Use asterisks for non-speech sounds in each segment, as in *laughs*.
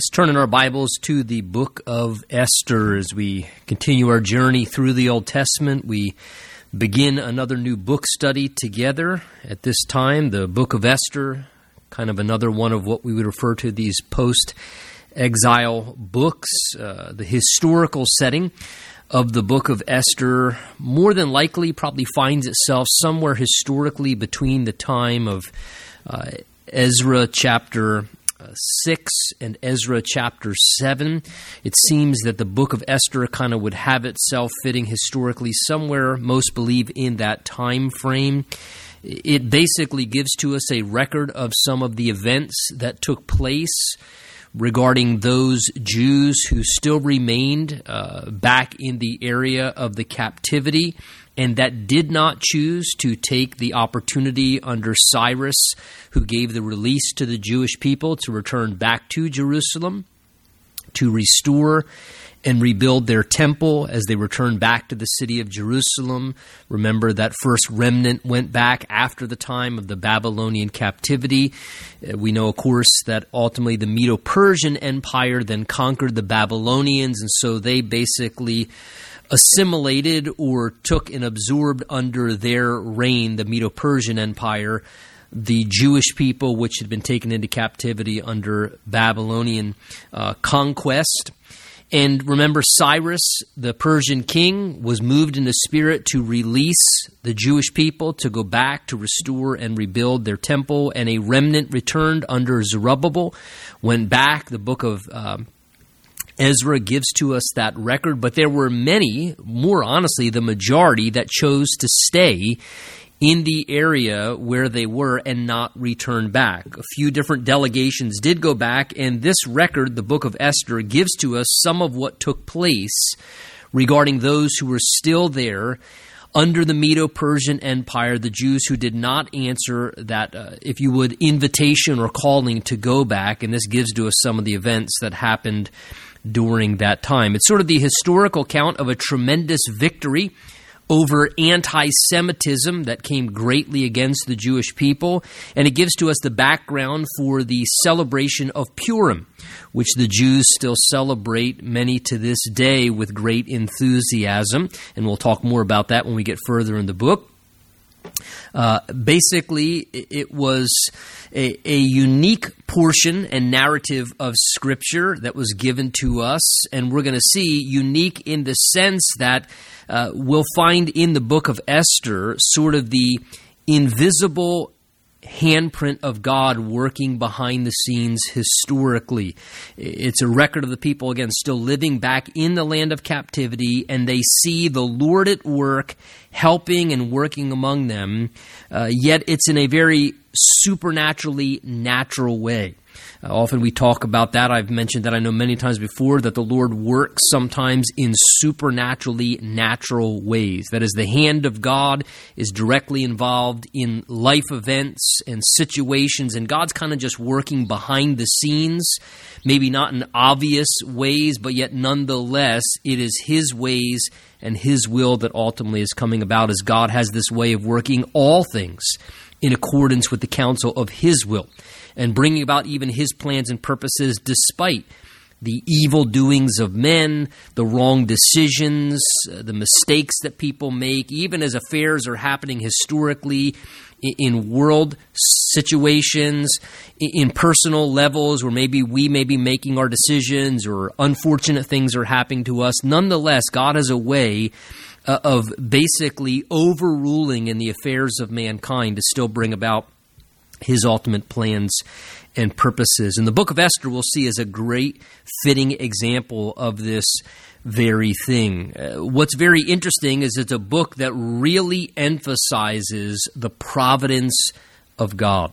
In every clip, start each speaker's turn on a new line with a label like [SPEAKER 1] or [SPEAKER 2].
[SPEAKER 1] Let's turn in our Bibles to the book of Esther as we continue our journey through the Old Testament. We begin another new book study together at this time, the book of Esther, kind of another one of what we would refer to these post exile books. Uh, the historical setting of the book of Esther more than likely probably finds itself somewhere historically between the time of uh, Ezra chapter 6 and Ezra chapter 7. It seems that the book of Esther kind of would have itself fitting historically somewhere, most believe, in that time frame. It basically gives to us a record of some of the events that took place regarding those Jews who still remained uh, back in the area of the captivity and that did not choose to take the opportunity under Cyrus, who gave the release to the Jewish people to return back to Jerusalem, to restore and rebuild their temple as they returned back to the city of Jerusalem. Remember that first remnant went back after the time of the Babylonian captivity. Uh, we know, of course, that ultimately the Medo Persian Empire then conquered the Babylonians, and so they basically assimilated or took and absorbed under their reign the Medo Persian Empire, the Jewish people, which had been taken into captivity under Babylonian uh, conquest. And remember, Cyrus, the Persian king, was moved in the spirit to release the Jewish people to go back to restore and rebuild their temple. And a remnant returned under Zerubbabel, went back. The book of um, Ezra gives to us that record, but there were many, more honestly, the majority, that chose to stay in the area where they were and not return back. A few different delegations did go back, and this record, the book of Esther, gives to us some of what took place regarding those who were still there under the Medo Persian Empire, the Jews who did not answer that, uh, if you would, invitation or calling to go back. And this gives to us some of the events that happened during that time. It's sort of the historical account of a tremendous victory over anti Semitism that came greatly against the Jewish people, and it gives to us the background for the celebration of Purim, which the Jews still celebrate many to this day with great enthusiasm. And we'll talk more about that when we get further in the book. Uh, basically, it was a, a, unique portion and narrative of Scripture that was given to us, and we're going to see unique in the sense that uh, we'll find in the book of Esther sort of the invisible handprint of God working behind the scenes historically. It's a record of the people, again, still living back in the land of captivity, and they see the Lord at work, helping and working among them, uh, yet it's in a very supernaturally natural way. Uh, often we talk about that. I've mentioned that I know many times before that the Lord works sometimes in supernaturally natural ways. That is, the hand of God is directly involved in life events and situations, and God's kind of just working behind the scenes, maybe not in obvious ways, but yet nonetheless, it is His ways and His will that ultimately is coming about as God has this way of working all things in accordance with the counsel of His will and bringing about even his plans and purposes despite the evil doings of men, the wrong decisions, uh, the mistakes that people make, even as affairs are happening historically in, world situations, in, in, personal levels where maybe we may be making our decisions or unfortunate things are happening to us. Nonetheless, God has a way uh, of basically overruling in the affairs of mankind to still bring about his ultimate plans and purposes. And the book of Esther we'll see is a great fitting example of this very thing. Uh, what's very interesting is it's a book that really emphasizes the providence of God.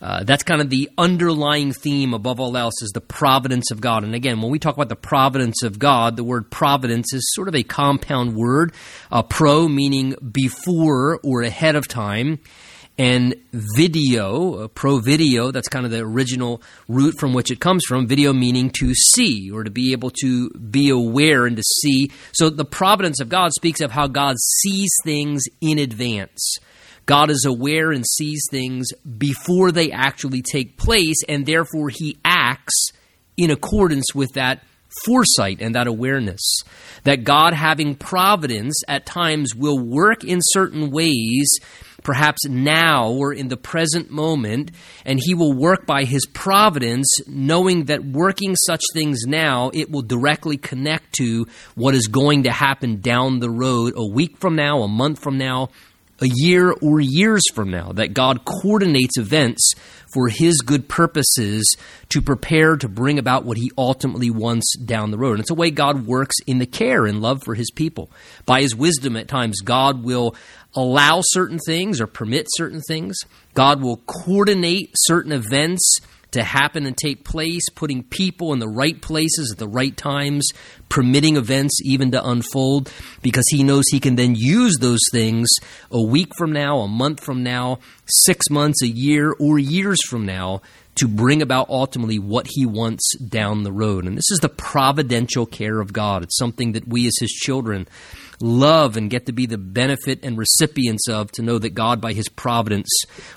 [SPEAKER 1] Uh, that's kind of the underlying theme above all else is the providence of God. And again, when we talk about the providence of God, the word providence is sort of a compound word. Uh, pro meaning before or ahead of time and video, uh, pro video, that's kind of the original root from which it comes from, video meaning to see or to be able to be aware and to see. So the providence of God speaks of how God sees things in advance. God is aware and sees things before they actually take place, and therefore he acts in accordance with that foresight and that awareness that God, having providence, at times will work in certain ways, perhaps now or in the present moment, and He will work by His providence, knowing that working such things now, it will directly connect to what is going to happen down the road a week from now, a month from now, a year or years from now, that God coordinates events for His good purposes to prepare to bring about what He ultimately wants down the road. And it's a way God works in the care and love for His people. By His wisdom, at times, God will allow certain things or permit certain things. God will coordinate certain events to happen and take place, putting people in the right places at the right times, permitting events even to unfold, because he knows he can then use those things a week from now, a month from now, six months, a year, or years from now to bring about ultimately what he wants down the road. And this is the providential care of God. It's something that we as his children love and get to be the benefit and recipients of to know that God, by His providence,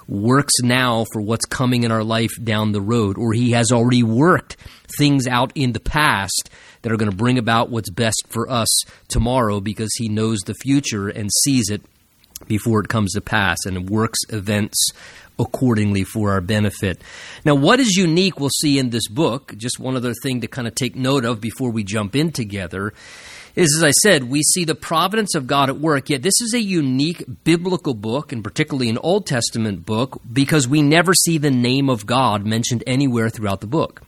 [SPEAKER 1] works now for what's coming in our life down the road, or He has already worked things out in the past that are going to bring about what's best for us tomorrow because He knows the future and sees it before it comes to pass and works events accordingly for our benefit. Now, what is unique, we'll see in this book, just one other thing to kind of take note of before we jump in together, is, as I said, we see the providence of God at work, yet this is a unique biblical book, and particularly an Old Testament book, because we never see the name of God mentioned anywhere throughout the book.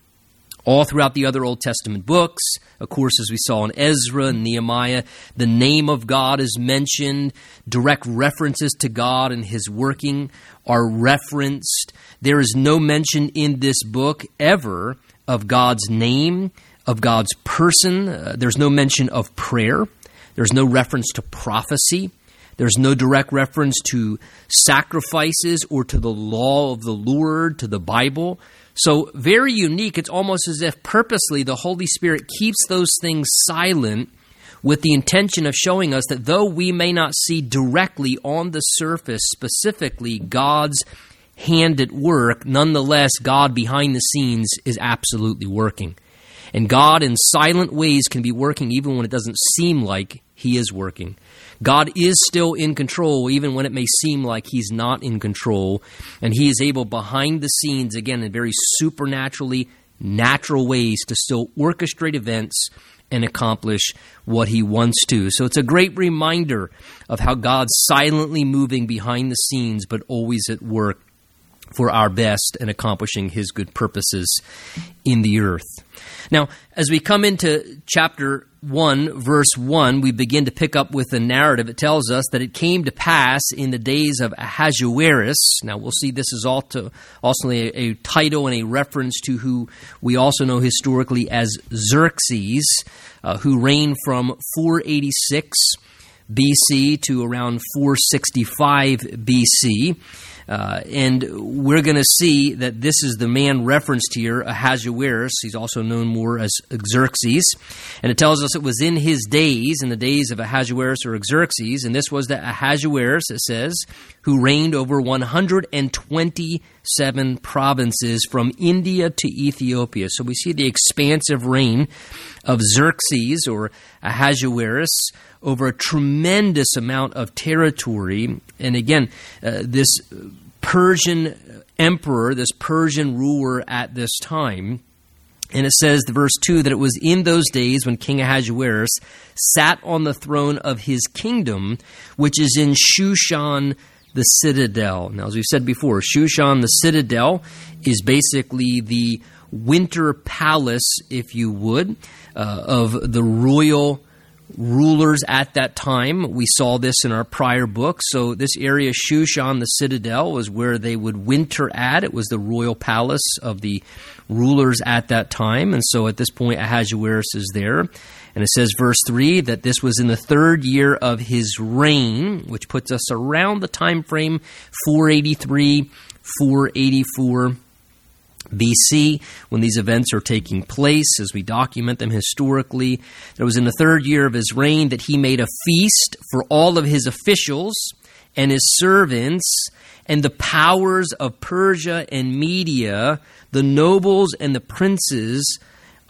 [SPEAKER 1] All throughout the other Old Testament books, of course, as we saw in Ezra and Nehemiah, the name of God is mentioned. Direct references to God and His working are referenced. There is no mention in this book ever of God's name of God's person. Uh, there's no mention of prayer. There's no reference to prophecy. There's no direct reference to sacrifices or to the law of the Lord, to the Bible. So, very unique. It's almost as if purposely the Holy Spirit keeps those things silent with the intention of showing us that though we may not see directly on the surface specifically God's hand at work, nonetheless, God behind the scenes is absolutely working. And God, in silent ways, can be working even when it doesn't seem like He is working. God is still in control, even when it may seem like He's not in control. And He is able, behind the scenes, again, in very supernaturally natural ways, to still orchestrate events and accomplish what He wants to. So it's a great reminder of how God's silently moving behind the scenes, but always at work for our best and accomplishing His good purposes in the earth. Now, as we come into chapter 1, verse 1, we begin to pick up with the narrative. It tells us that it came to pass in the days of Ahasuerus. Now, we'll see this is also, a, a title and a reference to who we also know historically as Xerxes, uh, who reigned from 486 BC to around 465 BC. Uh, and we're going to see that this is the man referenced here, Ahasuerus. He's also known more as Xerxes. And it tells us it was in his days, in the days of Ahasuerus or Xerxes, and this was the Ahasuerus, it says, who reigned over 127 provinces from India to Ethiopia. So we see the expansive reign of Xerxes or Ahasuerus over a tremendous amount of territory. And again, uh, this Persian emperor, this Persian ruler at this time, and it says, the verse 2, that it was in those days when King Ahasuerus sat on the throne of his kingdom, which is in Shushan the citadel. Now, as we've said before, Shushan the citadel is basically the winter palace, if you would, uh, of the royal rulers at that time. We saw this in our prior book. So, this area, Shushan, the citadel, was where they would winter at. It was the royal palace of the rulers at that time. And so, at this point, Ahasuerus is there. And it says, verse 3, that this was in the third year of his reign, which puts us around the time frame 483, 484 BC, when these events are taking place, as we document them historically. It was in the third year of his reign that he made a feast for all of his officials and his servants, and the powers of Persia and Media, the nobles and the princes,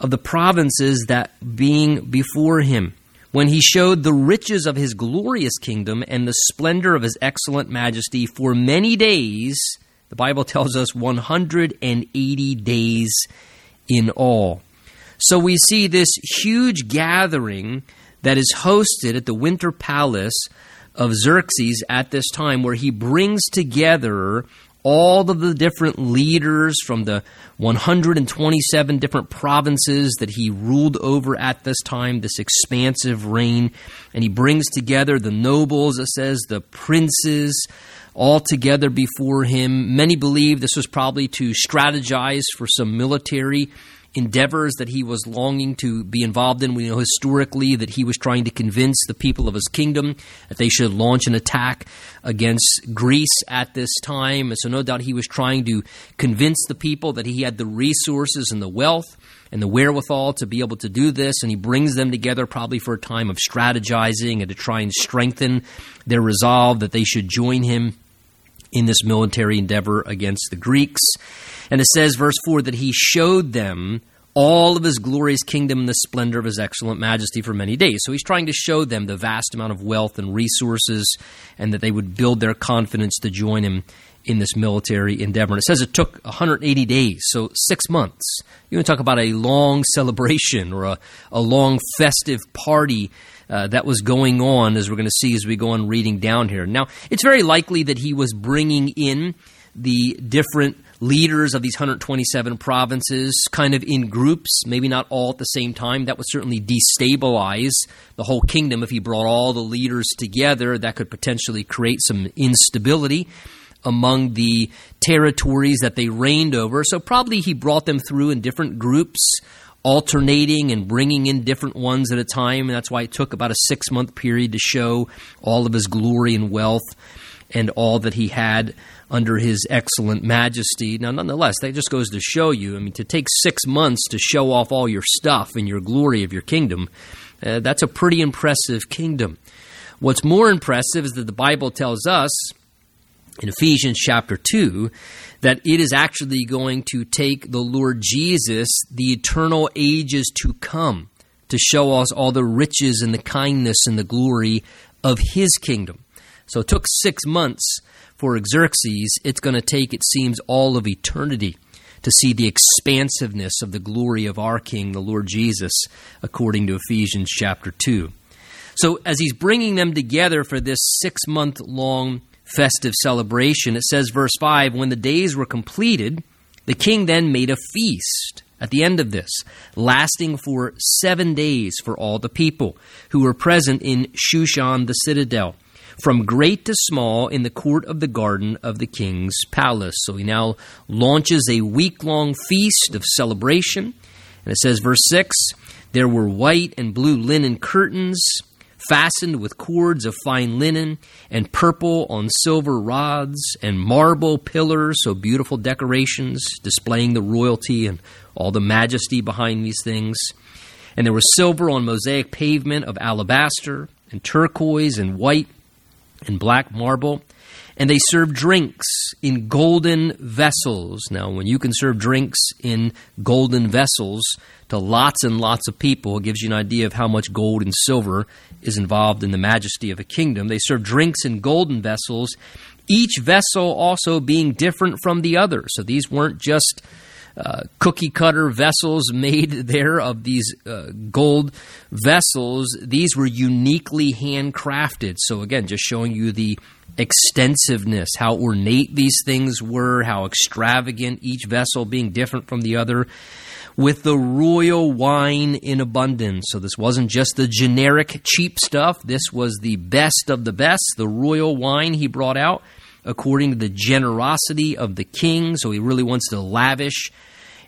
[SPEAKER 1] of the provinces that being before him, when he showed the riches of his glorious kingdom and the splendor of his excellent majesty for many days, the Bible tells us 180 days in all. So we see this huge gathering that is hosted at the winter palace of Xerxes at this time, where he brings together all of the different leaders from the 127 different provinces that he ruled over at this time, this expansive reign. And he brings together the nobles, it says, the princes, all together before him. Many believe this was probably to strategize for some military endeavors that he was longing to be involved in. We know historically that he was trying to convince the people of his kingdom that they should launch an attack against Greece at this time. And so, no doubt, he was trying to convince the people that he had the resources and the wealth and the wherewithal to be able to do this. And he brings them together probably for a time of strategizing and to try and strengthen their resolve that they should join him in this military endeavor against the Greeks. And it says, verse 4, that he showed them all of his glorious kingdom and the splendor of his excellent majesty for many days. So he's trying to show them the vast amount of wealth and resources and that they would build their confidence to join him in this military endeavor. And it says it took 180 days, so six months. You want to talk about a long celebration or a, a long festive party uh, that was going on, as we're going to see as we go on reading down here. Now, it's very likely that he was bringing in the different leaders of these 127 provinces kind of in groups, maybe not all at the same time. That would certainly destabilize the whole kingdom if he brought all the leaders together. That could potentially create some instability among the territories that they reigned over. So, probably he brought them through in different groups alternating and bringing in different ones at a time. And that's why it took about a six month period to show all of his glory and wealth and all that he had under his excellent majesty. Now, nonetheless, that just goes to show you I mean, to take six months to show off all your stuff and your glory of your kingdom, uh, that's a pretty impressive kingdom. What's more impressive is that the Bible tells us in Ephesians chapter 2 that it is actually going to take the Lord Jesus, the eternal ages to come, to show us all the riches and the kindness and the glory of his kingdom. So it took six months for Xerxes. It's going to take, it seems, all of eternity to see the expansiveness of the glory of our King, the Lord Jesus, according to Ephesians chapter 2. So, as he's bringing them together for this six month long festive celebration. It says, verse 5 When the days were completed, the king then made a feast at the end of this, lasting for seven days for all the people who were present in Shushan the citadel, from great to small in the court of the garden of the king's palace. So he now launches a week long feast of celebration. And it says, verse 6 There were white and blue linen curtains fastened with cords of fine linen, and purple on silver rods, and marble pillars, so beautiful decorations displaying the royalty and all the majesty behind these things. And there was silver on mosaic pavement of alabaster, and turquoise, and white, and black marble. And they served drinks in golden vessels. Now, when you can serve drinks in golden vessels to lots and lots of people, it gives you an idea of how much gold and silver is involved in the majesty of a kingdom. They serve drinks in golden vessels, each vessel also being different from the other. So these weren't just uh, cookie cutter vessels *laughs* made there of these uh, gold vessels. These were uniquely handcrafted. So, again, just showing you the extensiveness, how ornate these things were, how extravagant, each vessel being different from the other with the royal wine in abundance. So this wasn't just the generic cheap stuff, this was the best of the best, the royal wine he brought out according to the generosity of the king. So he really wants to lavish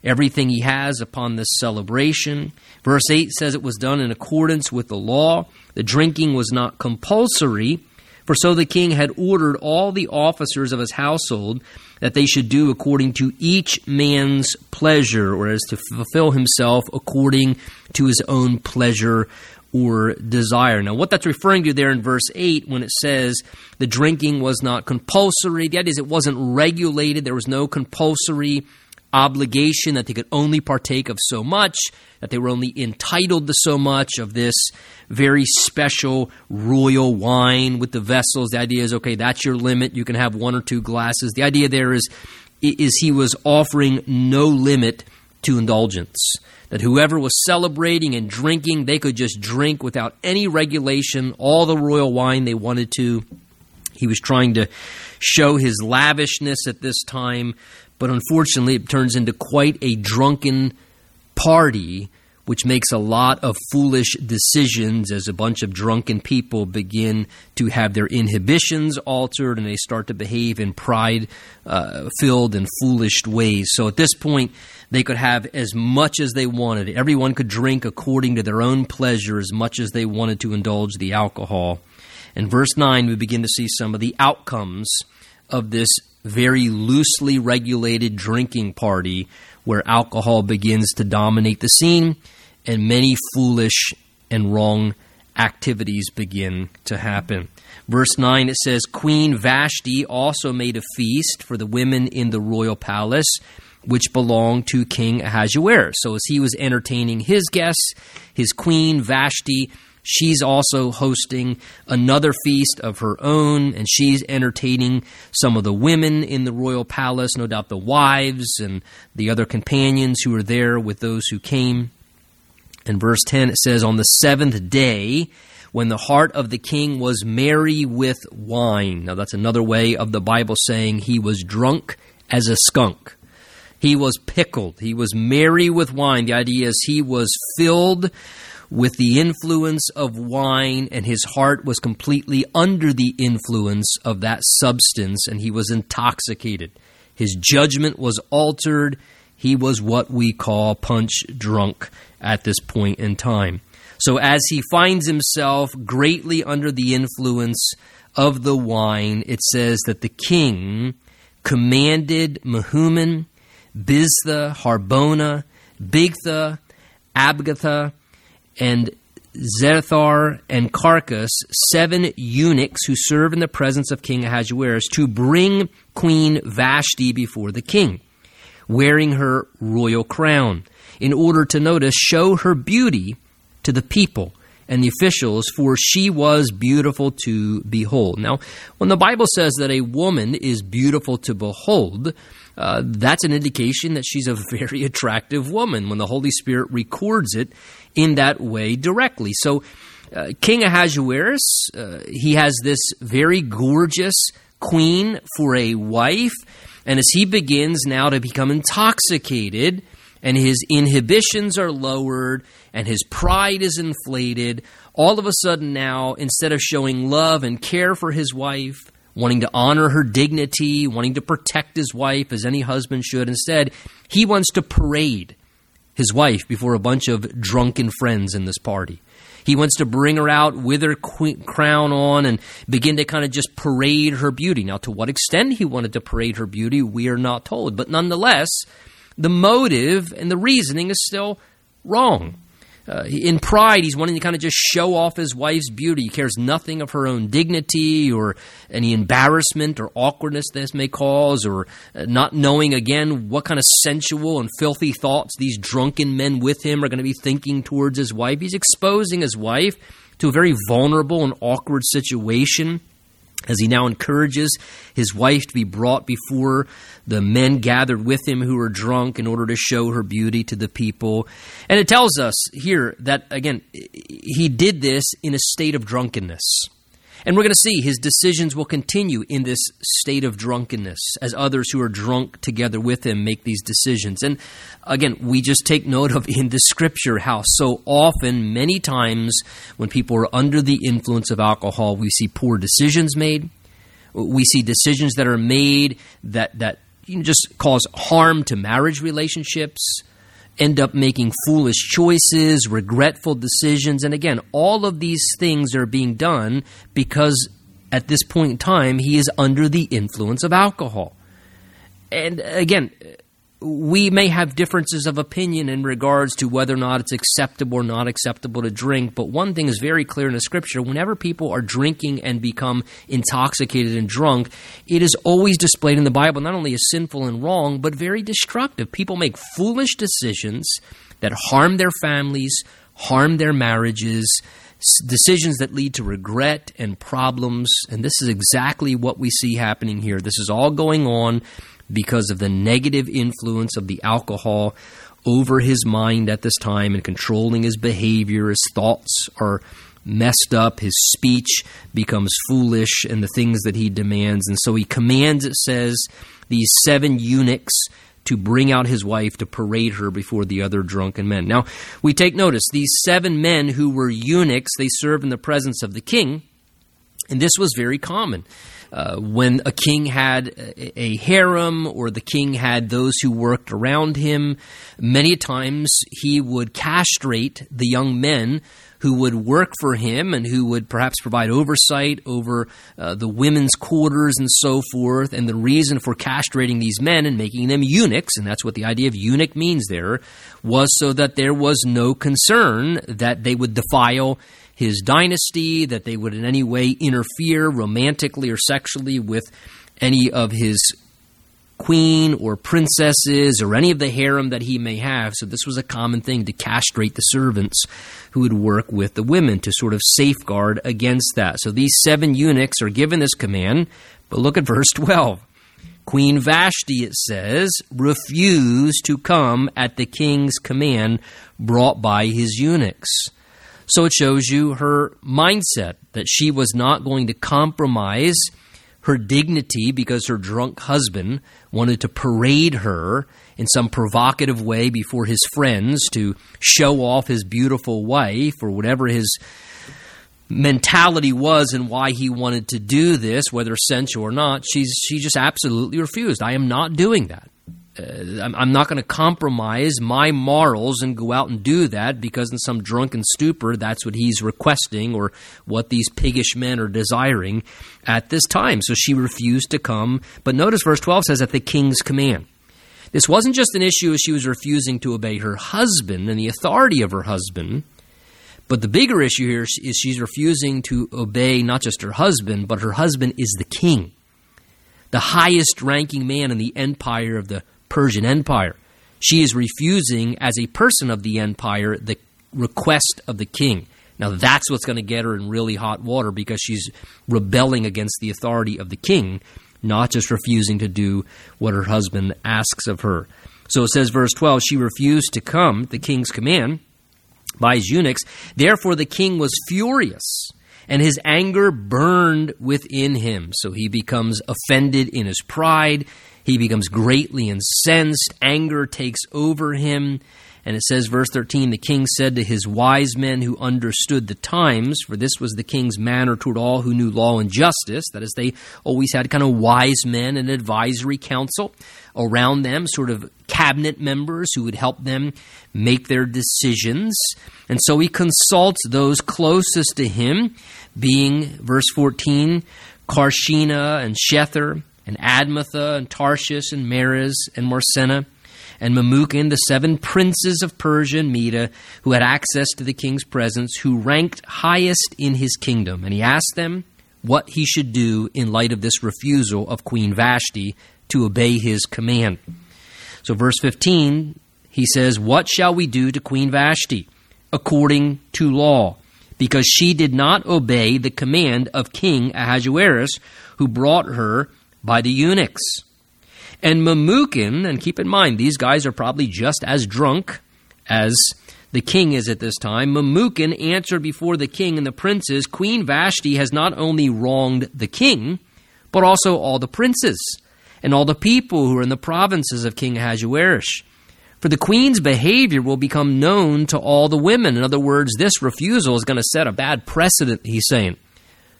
[SPEAKER 1] everything he has upon this celebration. Verse 8 says it was done in accordance with the law. The drinking was not compulsory, for so the king had ordered all the officers of his household that they should do according to each man's pleasure, or as to fulfill himself according to his own pleasure or desire. Now, what that's referring to there in verse 8 when it says the drinking was not compulsory, that is, it wasn't regulated, there was no compulsory obligation that they could only partake of so much, that they were only entitled to so much of this very special royal wine with the vessels. The idea is okay, that's your limit. You can have one or two glasses. The idea there is is he was offering no limit to indulgence. That whoever was celebrating and drinking, they could just drink without any regulation, all the royal wine they wanted to. He was trying to show his lavishness at this time, but unfortunately, it turns into quite a drunken party, which makes a lot of foolish decisions as a bunch of drunken people begin to have their inhibitions altered and they start to behave in pride uh, filled and foolish ways. So at this point, they could have as much as they wanted. Everyone could drink according to their own pleasure as much as they wanted to indulge the alcohol. In verse 9, we begin to see some of the outcomes of this very loosely regulated drinking party where alcohol begins to dominate the scene and many foolish and wrong activities begin to happen. Verse 9 it says Queen Vashti also made a feast for the women in the royal palace which belonged to King Ahasuerus. So as he was entertaining his guests, his queen Vashti She's also hosting another feast of her own, and she's entertaining some of the women in the royal palace, no doubt the wives and the other companions who were there with those who came. In verse 10, it says, On the seventh day, when the heart of the king was merry with wine. Now, that's another way of the Bible saying he was drunk as a skunk. He was pickled. He was merry with wine. The idea is he was filled with the influence of wine, and his heart was completely under the influence of that substance, and he was intoxicated. His judgment was altered. He was what we call punch drunk at this point in time. So, as he finds himself greatly under the influence of the wine, it says that the king commanded Mehuman, Biztha, Harbona, Bigtha, Abagtha, and Zethar and Carcas, seven eunuchs who serve in the presence of King Ahasuerus, to bring Queen Vashti before the king, wearing her royal crown, in order to notice, show her beauty to the people and the officials, for she was beautiful to behold. Now, when the Bible says that a woman is beautiful to behold, uh, that's an indication that she's a *laughs* very attractive woman when the Holy Spirit records it in that way directly. So, uh, King Ahasuerus, uh, he has this very gorgeous queen for a wife, and as he begins now to become intoxicated, and his inhibitions are lowered, and his pride is inflated, all of a sudden now, instead of showing love and care for his wife, wanting to honor her dignity, wanting to protect his wife as any husband should, instead, he wants to parade his wife before a bunch of drunken friends in this party. He wants to bring her out with her crown on and begin to kind of just parade her beauty. Now, to what extent he wanted to parade her beauty, we are not told. But nonetheless, the motive and the reasoning is still wrong. Uh, in pride, he's wanting to kind of just show off his wife's beauty. He cares nothing of her own dignity or any embarrassment or awkwardness this may cause, or uh, not knowing again what kind of sensual and filthy thoughts these drunken men with him are going to be thinking towards his wife. He's exposing his wife to a very vulnerable and awkward situation as he now encourages his wife to be brought before the men gathered with him who were drunk in order to show her beauty to the people. And it tells us here that, again, he did this in a state of drunkenness. And we're going to see his decisions will continue in this state of drunkenness as others who are drunk together with him make these decisions. And again, we just take note of in the scripture how so often, many times, when people are under the influence of alcohol, we see poor decisions made. We see decisions that are made that, that you know, just cause harm to marriage relationships end up making foolish choices, regretful decisions. And again, all of these things are being done because at this point in time, he is under the influence of alcohol. And again, we may have differences of opinion in regards to whether or not it's acceptable or not acceptable to drink, but one thing is very clear in the scripture whenever people are drinking and become intoxicated and drunk, it is always displayed in the Bible not only as sinful and wrong, but very destructive. People make foolish decisions that harm their families, harm their marriages, decisions that lead to regret and problems. And this is exactly what we see happening here. This is all going on because of the negative influence of the alcohol over his mind at this time and controlling his behavior. His thoughts are messed up, his speech becomes foolish, and the things that he demands. And so he commands, it says, these seven eunuchs to bring out his wife to parade her before the other drunken men. Now, we take notice, these seven men who were eunuchs, they served in the presence of the king, and this was very common. Uh, when a king had a, a, harem or the king had those who worked around him, many times he would castrate the young men who would work for him and who would perhaps provide oversight over uh, the women's quarters and so forth. And the reason for castrating these men and making them eunuchs, and that's what the idea of eunuch means there, was so that there was no concern that they would defile his dynasty, that they would in any way interfere romantically or sexually with any of his queen or princesses or any of the harem that he may have. So this was a common thing to castrate the servants who would work with the women to sort of safeguard against that. So these seven eunuchs are given this command, but look at verse 12. Queen Vashti, it says, refused to come at the king's command brought by his eunuchs. So it shows you her mindset that she was not going to compromise her dignity because her drunk husband wanted to parade her in some provocative way before his friends to show off his beautiful wife or whatever his mentality was and why he wanted to do this, whether sensual or not. She's she just absolutely refused. I am not doing that Uh, I'm, I'm, not going to compromise my morals and go out and do that because in some drunken stupor that's what he's requesting or what these piggish men are desiring at this time. So she refused to come. But notice verse 12 says at the king's command. This wasn't just an issue as she was refusing to obey her husband and the authority of her husband. But the bigger issue here is she's refusing to obey not just her husband, but her husband is the king, the highest ranking man in the empire of the Persian Empire. She is refusing, as a person of the empire, the request of the king. Now, that's what's going to get her in really hot water because she's rebelling against the authority of the king, not just refusing to do what her husband asks of her. So it says, verse 12, she refused to come, the king's command, by his eunuchs. Therefore, the king was furious, and his anger burned within him. So he becomes offended in his pride. He becomes greatly incensed. Anger takes over him. And it says, verse 13, the king said to his wise men who understood the times, for this was the king's manner toward all who knew law and justice. That is, they always had kind of wise men and advisory council around them, sort of cabinet members who would help them make their decisions. And so he consults those closest to him, being, verse 14, Carshena and Shethar and Admatha and Tarshish and Meres and Marsena and Memucan, the seven princes of Persia and Media, who had access to the king's presence, who ranked highest in his kingdom. And he asked them what he should do in light of this refusal of Queen Vashti to obey his command. So, verse 15, he says, What shall we do to Queen Vashti according to law? Because she did not obey the command of King Ahasuerus, who brought her by the eunuchs. And Memucan, and keep in mind, these guys are probably just as drunk as the king is at this time. Memucan answered before the king and the princes Queen Vashti has not only wronged the king, but also all the princes and all the people who are in the provinces of King Ahasuerus. For the queen's behavior will become known to all the women. In other words, this refusal is going to set a bad precedent, he's saying,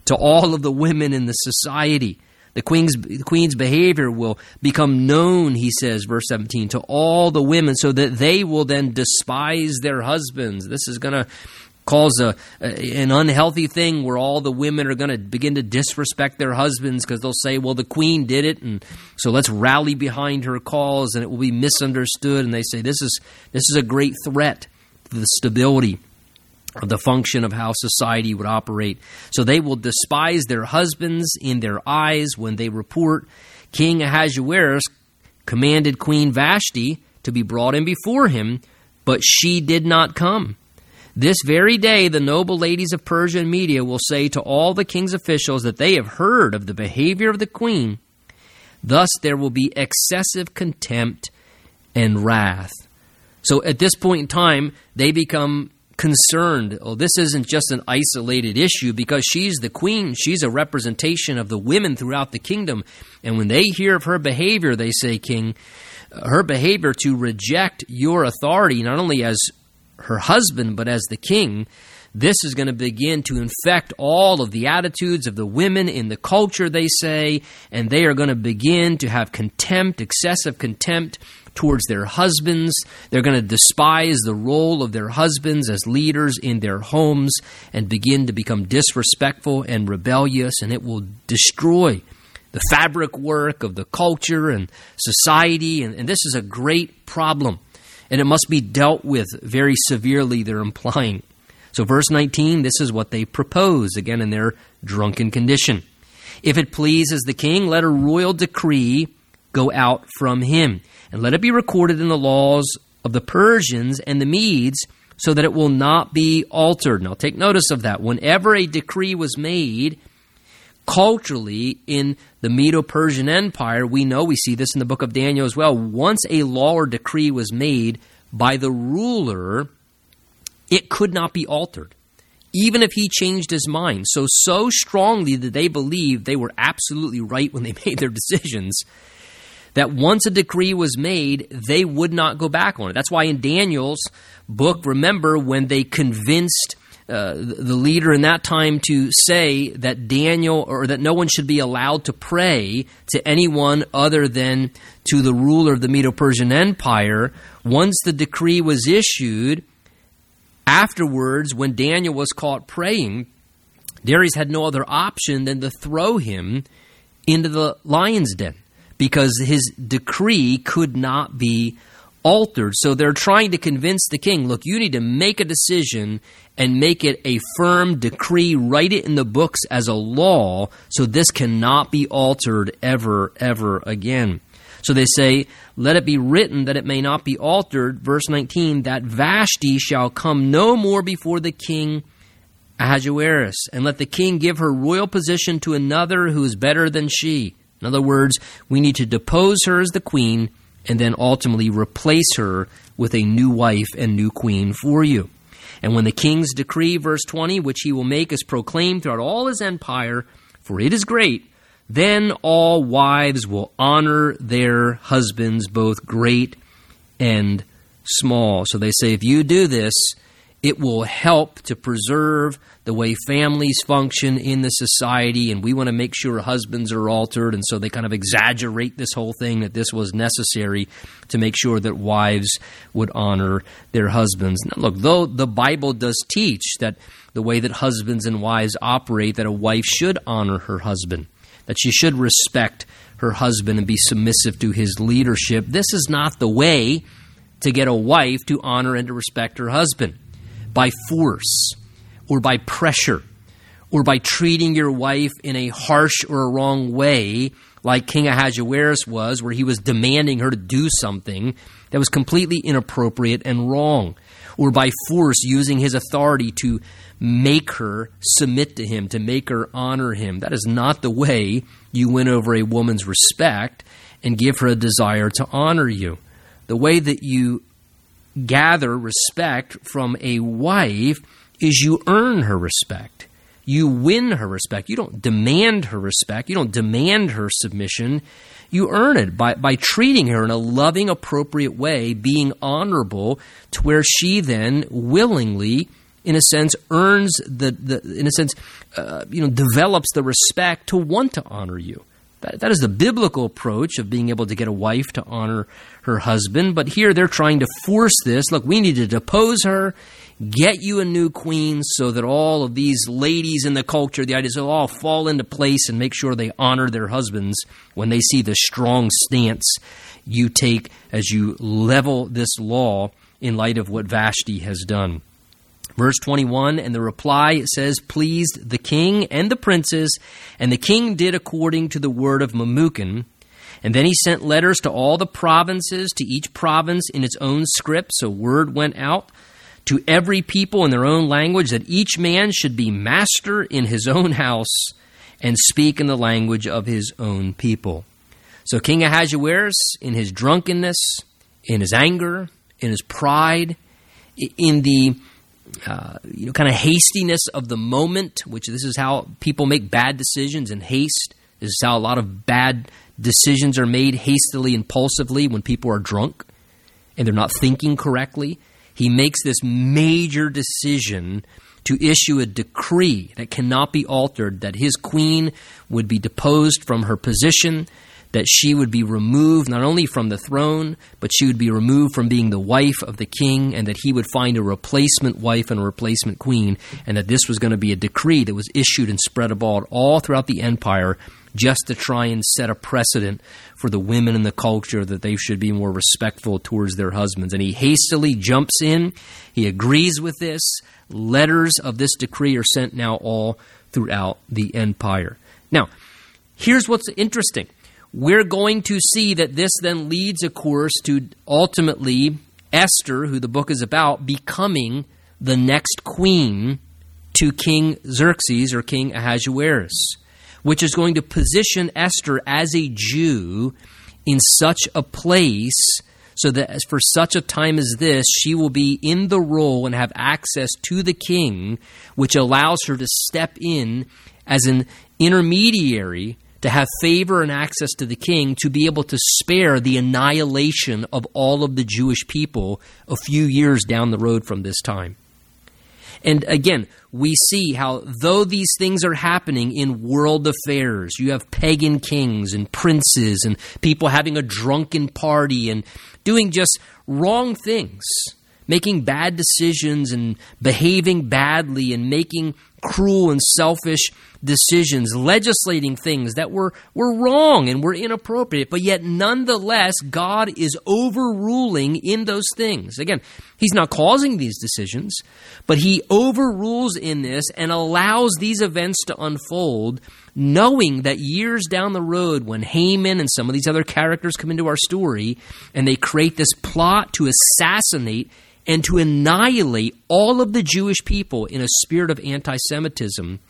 [SPEAKER 1] to all of the women in the society. The queen's, the queen's behavior will become known, he says, verse 17, to all the women, so that they will then despise their husbands. This is going to cause a, a, an unhealthy thing where all the women are going to begin to disrespect their husbands because they'll say, "Well, the queen did it," and so let's rally behind her cause, and it will be misunderstood. And they say this is this is a great threat to the stability the function of how society would operate. So they will despise their husbands in their eyes when they report King Ahasuerus commanded Queen Vashti to be brought in before him, but she did not come. This very day, the noble ladies of Persia and Media will say to all the king's officials that they have heard of the behavior of the queen. Thus, there will be excessive contempt and wrath. So, at this point in time, they become concerned. Oh, this isn't just an isolated issue because she's the queen. She's a representation of the women throughout the kingdom. And when they hear of her behavior, they say, King, her behavior to reject your authority, not only as her husband, but as the king, this is going to begin to infect all of the attitudes of the women in the culture, they say, and they are going to begin to have contempt, excessive contempt towards their husbands. They're going to despise the role of their husbands as leaders in their homes and begin to become disrespectful and rebellious, and it will destroy the fabric work of the culture and society. And, and this is a great problem and it must be dealt with very severely, they're implying. So, verse 19, this is what they propose, again in their drunken condition. If it pleases the king, let a royal decree go out from him, and let it be recorded in the laws of the Persians and the Medes, so that it will not be altered. Now, take notice of that. Whenever a decree was made, culturally in the Medo Persian Empire, we know, we see this in the book of Daniel as well. Once a law or decree was made by the ruler, it could not be altered, even if he changed his mind. So, so strongly did they believe they were absolutely right when they *laughs* made their decisions that once a decree was made, they would not go back on it. That's why in Daniel's book, remember when they convinced uh, the leader in that time to say that Daniel or that no one should be allowed to pray to anyone other than to the ruler of the Medo Persian Empire. Once the decree was issued, afterwards, when Daniel was caught praying, Darius had no other option than to throw him into the lion's den because his decree could not be altered. So they're trying to convince the king look, you need to make a decision and make it a firm decree, write it in the books as a law, so this cannot be altered ever, ever again. So they say, Let it be written that it may not be altered. Verse 19, that Vashti shall come no more before the king Ahasuerus, and let the king give her royal position to another who is better than she. In other words, we need to depose her as the queen and then ultimately replace her with a new wife and new queen for you. And when the king's decree, verse 20, which he will make, is proclaimed throughout all his empire, for it is great, then all wives will honor their husbands, both great and small. So they say, if you do this, it will help to preserve the way families function in the society, and we want to make sure husbands are altered. And so they kind of exaggerate this whole thing that this was necessary to make sure that wives would honor their husbands. Now, look, though the Bible does teach that the way that husbands and wives operate, that a wife should honor her husband, that she should respect her husband and be submissive to his leadership, this is not the way to get a wife to honor and to respect her husband by force or by pressure or by treating your wife in a harsh or a wrong way, like King Ahasuerus was, where he was demanding her to do something that was completely inappropriate and wrong, or by force using his authority to make her submit to him, to make her honor him. That is not the way you win over a woman's respect and give her a desire to honor you. The way that you gather respect from a wife is you earn her respect. You win her respect. You don't demand her respect. You don't demand her submission. You earn it by, by treating her in a loving, appropriate way, being honorable, to where she then willingly, in a sense, earns the, the in a sense, uh, you know, develops the respect to want to honor you. That, that is the biblical approach of being able to get a wife to honor her husband. But here they're trying to force this. Look, we need to depose her get you a new queen so that all of these ladies in the culture, the ideas will all fall into place and make sure they honor their husbands when they see the strong stance you take as you level this law in light of what Vashti has done. Verse 21, and the reply says, pleased the king and the princes, and the king did according to the word of Memucan. And then he sent letters to all the provinces, to each province in its own script. So word went out to every people in their own language that each man should be master in his own house and speak in the language of his own people. So King Ahasuerus, in his drunkenness, in his anger, in his pride, in the uh, you know kind of hastiness of the moment, which this is how people make bad decisions in haste. This is how a lot of bad decisions are made hastily, impulsively when people are drunk and they're not thinking correctly. He makes this major decision to issue a decree that cannot be altered that his queen would be deposed from her position, that she would be removed not only from the throne, but she would be removed from being the wife of the king, and that he would find a replacement wife and a replacement queen, and that this was going to be a decree that was issued and spread abroad all throughout the empire just to try and set a precedent for the women in the culture that they should be more respectful towards their husbands. And he hastily jumps in, he agrees with this. Letters of this decree are sent now all throughout the empire. Now, here's what's interesting we're going to see that this then leads, of course, to ultimately Esther, who the book is about, becoming the next queen to King Xerxes or King Ahasuerus, which is going to position Esther as a Jew in such a place so that for such a time as this, she will be in the role and have access to the king, which allows her to step in as an intermediary to have favor and access to the king to be able to spare the annihilation of all of the Jewish people a few years down the road from this time. And again, we see how, though these things are happening in world affairs, you have pagan kings and princes and people having a drunken party and doing just wrong things, making bad decisions and behaving badly and making cruel and selfish decisions, legislating things that were, were wrong and were inappropriate, but yet nonetheless, God is overruling in those things. Again, He's not causing these decisions, but He overrules in this and allows these events to unfold, knowing that years down the road, when Haman and some of these other characters come into our story and they create this plot to assassinate and to annihilate all of the Jewish people in a spirit of anti Semitism,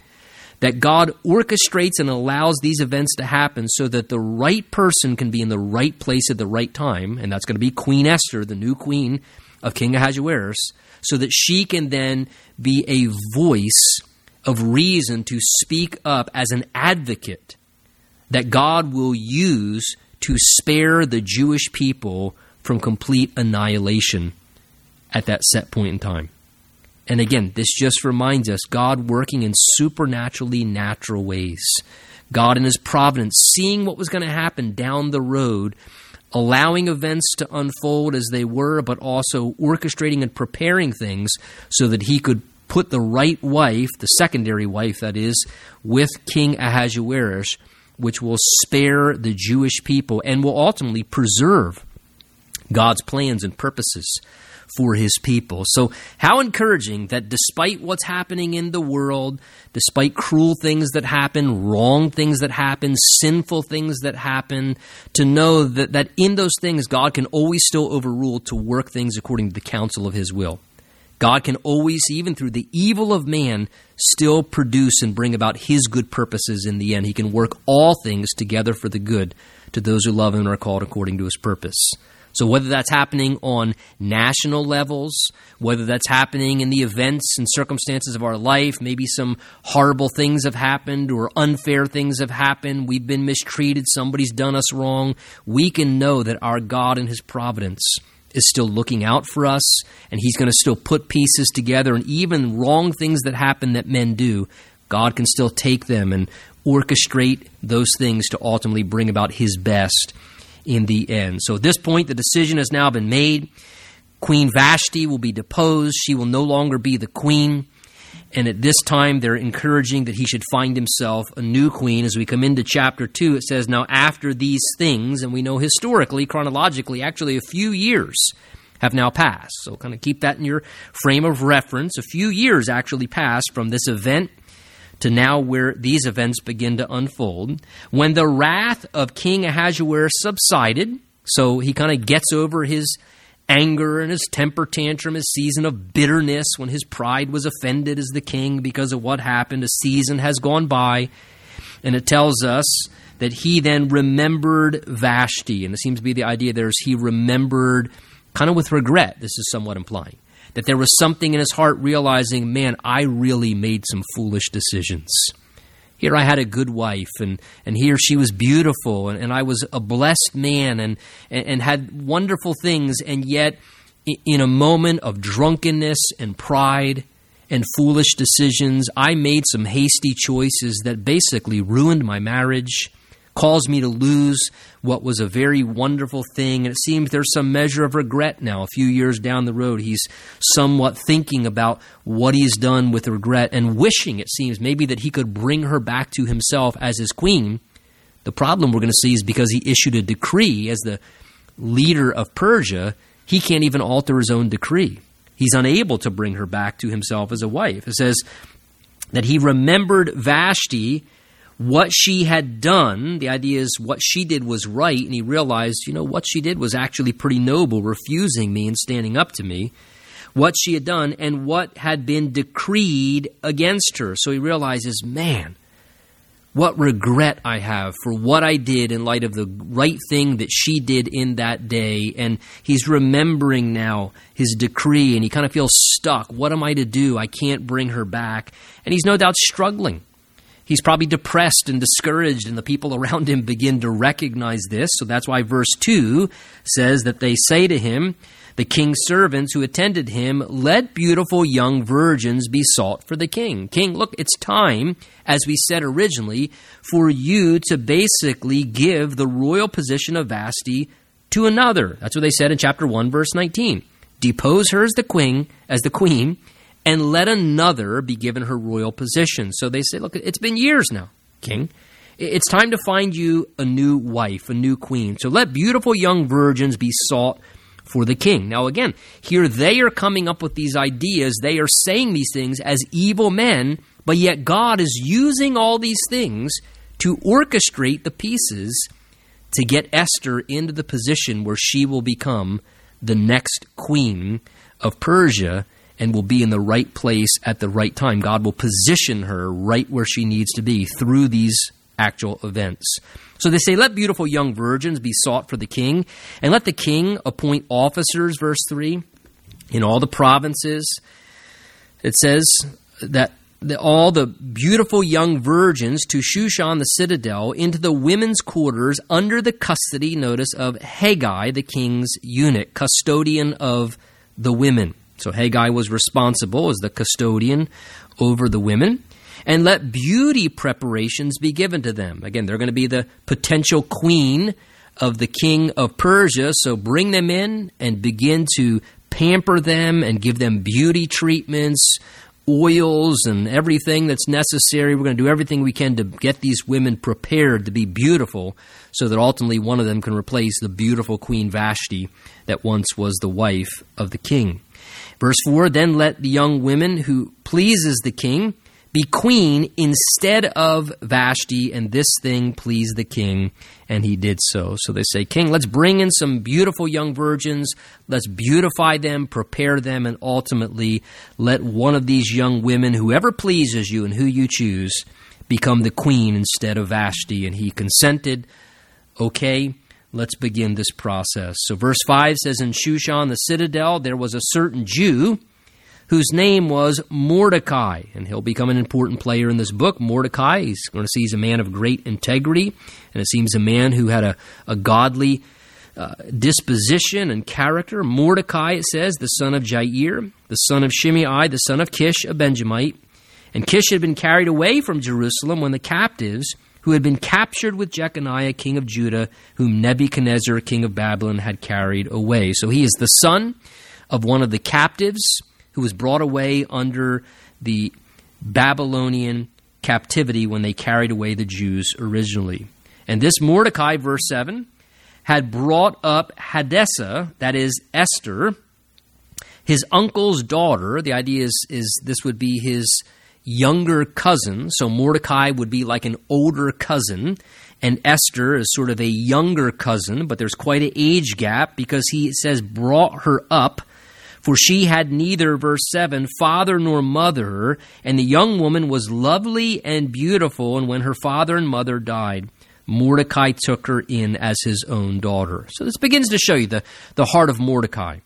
[SPEAKER 1] that God orchestrates and allows these events to happen so that the right person can be in the right place at the right time, and that's going to be Queen Esther, the new queen of King Ahasuerus, so that she can then be a voice of reason to speak up as an advocate that God will use to spare the Jewish people from complete annihilation at that set point in time. And again, this just reminds us God working in supernaturally natural ways. God in His providence, seeing what was going to happen down the road, allowing events to unfold as they were, but also orchestrating and preparing things so that He could put the right wife, the secondary wife that is, with King Ahasuerus, which will spare the Jewish people and will ultimately preserve God's plans and purposes for his people. So, how encouraging that despite what's happening in the world, despite cruel things that happen, wrong things that happen, sinful things that happen, to know that, that in those things God can always still overrule to work things according to the counsel of his will. God can always, even through the evil of man, still produce and bring about his good purposes in the end. He can work all things together for the good to those who love him and are called according to his purpose. So, whether that's happening on national levels, whether that's happening in the events and circumstances of our life, maybe some horrible things have happened or unfair things have happened, we've been mistreated, somebody's done us wrong, we can know that our God and His providence is still looking out for us and He's going to still put pieces together. And even wrong things that happen that men do, God can still take them and orchestrate those things to ultimately bring about His best in the end. So at this point, the decision has now been made. Queen Vashti will be deposed. She will no longer be the queen. And at this time, they're encouraging that he should find himself a new queen. As we come into chapter 2, it says, Now after these things, and we know historically, chronologically, actually a few years have now passed. So kind of keep that in your frame of reference. A few years actually passed from this event to now where these events begin to unfold. When the wrath of King Ahasuerus subsided, so he kind of gets over his anger and his temper tantrum, his season of bitterness when his pride was offended as the king because of what happened. A season has gone by, and it tells us that he then remembered Vashti. And it seems to be the idea there is he remembered kind of with regret, this is somewhat implying. That there was something in his heart realizing, man, I really made some foolish decisions. Here I had a good wife, and, and here she was beautiful, and, and I was a blessed man and, and, and had wonderful things, and yet in a moment of drunkenness and pride and foolish decisions, I made some hasty choices that basically ruined my marriage caused me to lose what was a very wonderful thing. And it seems there's some measure of regret now. A few years down the road, he's somewhat thinking about what he's done with regret and wishing, it seems, maybe that he could bring her back to himself as his queen. The problem we're going to see is because he issued a decree as the leader of Persia, he can't even alter his own decree. He's unable to bring her back to himself as a wife. It says that he remembered Vashti what she had done. The idea is what she did was right, and he realized, you know, what she did was actually pretty noble, refusing me and standing up to me. What she had done and what had been decreed against her. So he realizes, man, what regret I have for what I did in light of the right thing that she did in that day. And he's remembering now his decree and he kind of feels stuck. What am I to do? I can't bring her back. And he's no doubt struggling. He's probably depressed and discouraged, and the people around him begin to recognize this. So that's why verse 2 says that they say to him, The king's servants who attended him, let beautiful young virgins be sought for the king. King, look, it's time, as we said originally, for you to basically give the royal position of Vashti to another. That's what they said in chapter 1, verse 19. Depose her as the queen, as the queen, and let another be given her royal position. So they say, look, it's been years now, king. It's time to find you a new wife, a new queen. So let beautiful young virgins be sought for the king. Now, again, here they are coming up with these ideas. They are saying these things as evil men, but yet God is using all these things to orchestrate the pieces to get Esther into the position where she will become the next queen of Persia and will be in the right place at the right time. God will position her right where she needs to be through these actual events. So they say, Let beautiful young virgins be sought for the king, and let the king appoint officers, verse 3, in all the provinces. It says that the, all the beautiful young virgins to Shushan the citadel into the women's quarters under the custody, notice, of Hegai, the king's eunuch, custodian of the women. So Hegai was responsible as the custodian over the women. And let beauty preparations be given to them. Again, they're going to be the potential queen of the king of Persia. So bring them in and begin to pamper them and give them beauty treatments, oils, and everything that's necessary. We're going to do everything we can to get these women prepared to be beautiful so that ultimately one of them can replace the beautiful Queen Vashti that once was the wife of the king. Verse 4 Then let the young women who pleases the king be queen instead of Vashti, and this thing pleased the king, and he did so. So they say, King, let's bring in some beautiful young virgins, let's beautify them, prepare them, and ultimately let one of these young women, whoever pleases you and who you choose, become the queen instead of Vashti. And he consented. Okay, Let's begin this process. So, verse 5 says In Shushan the citadel, there was a certain Jew whose name was Mordecai, and he'll become an important player in this book. Mordecai, he's going to see he's a man of great integrity, and it seems a man who had a, a godly uh, disposition and character. Mordecai, it says, the son of Jair, the son of Shimei, the son of Kish, a Benjamite. And Kish had been carried away from Jerusalem when the captives who had been captured with Jeconiah, king of Judah, whom Nebuchadnezzar, king of Babylon, had carried away. So he is the son of one of the captives who was brought away under the Babylonian captivity when they carried away the Jews originally. And this Mordecai, verse 7, had brought up Hadassah, that is Esther, his uncle's daughter. The idea is, is this would be his younger cousin. So Mordecai would be like an older cousin, and Esther is sort of a younger cousin, but there's quite an age gap because he says brought her up. For she had neither, verse 7, father nor mother, and the young woman was lovely and beautiful, and when her father and mother died, Mordecai took her in as his own daughter. So this begins to show you the, the heart of Mordecai,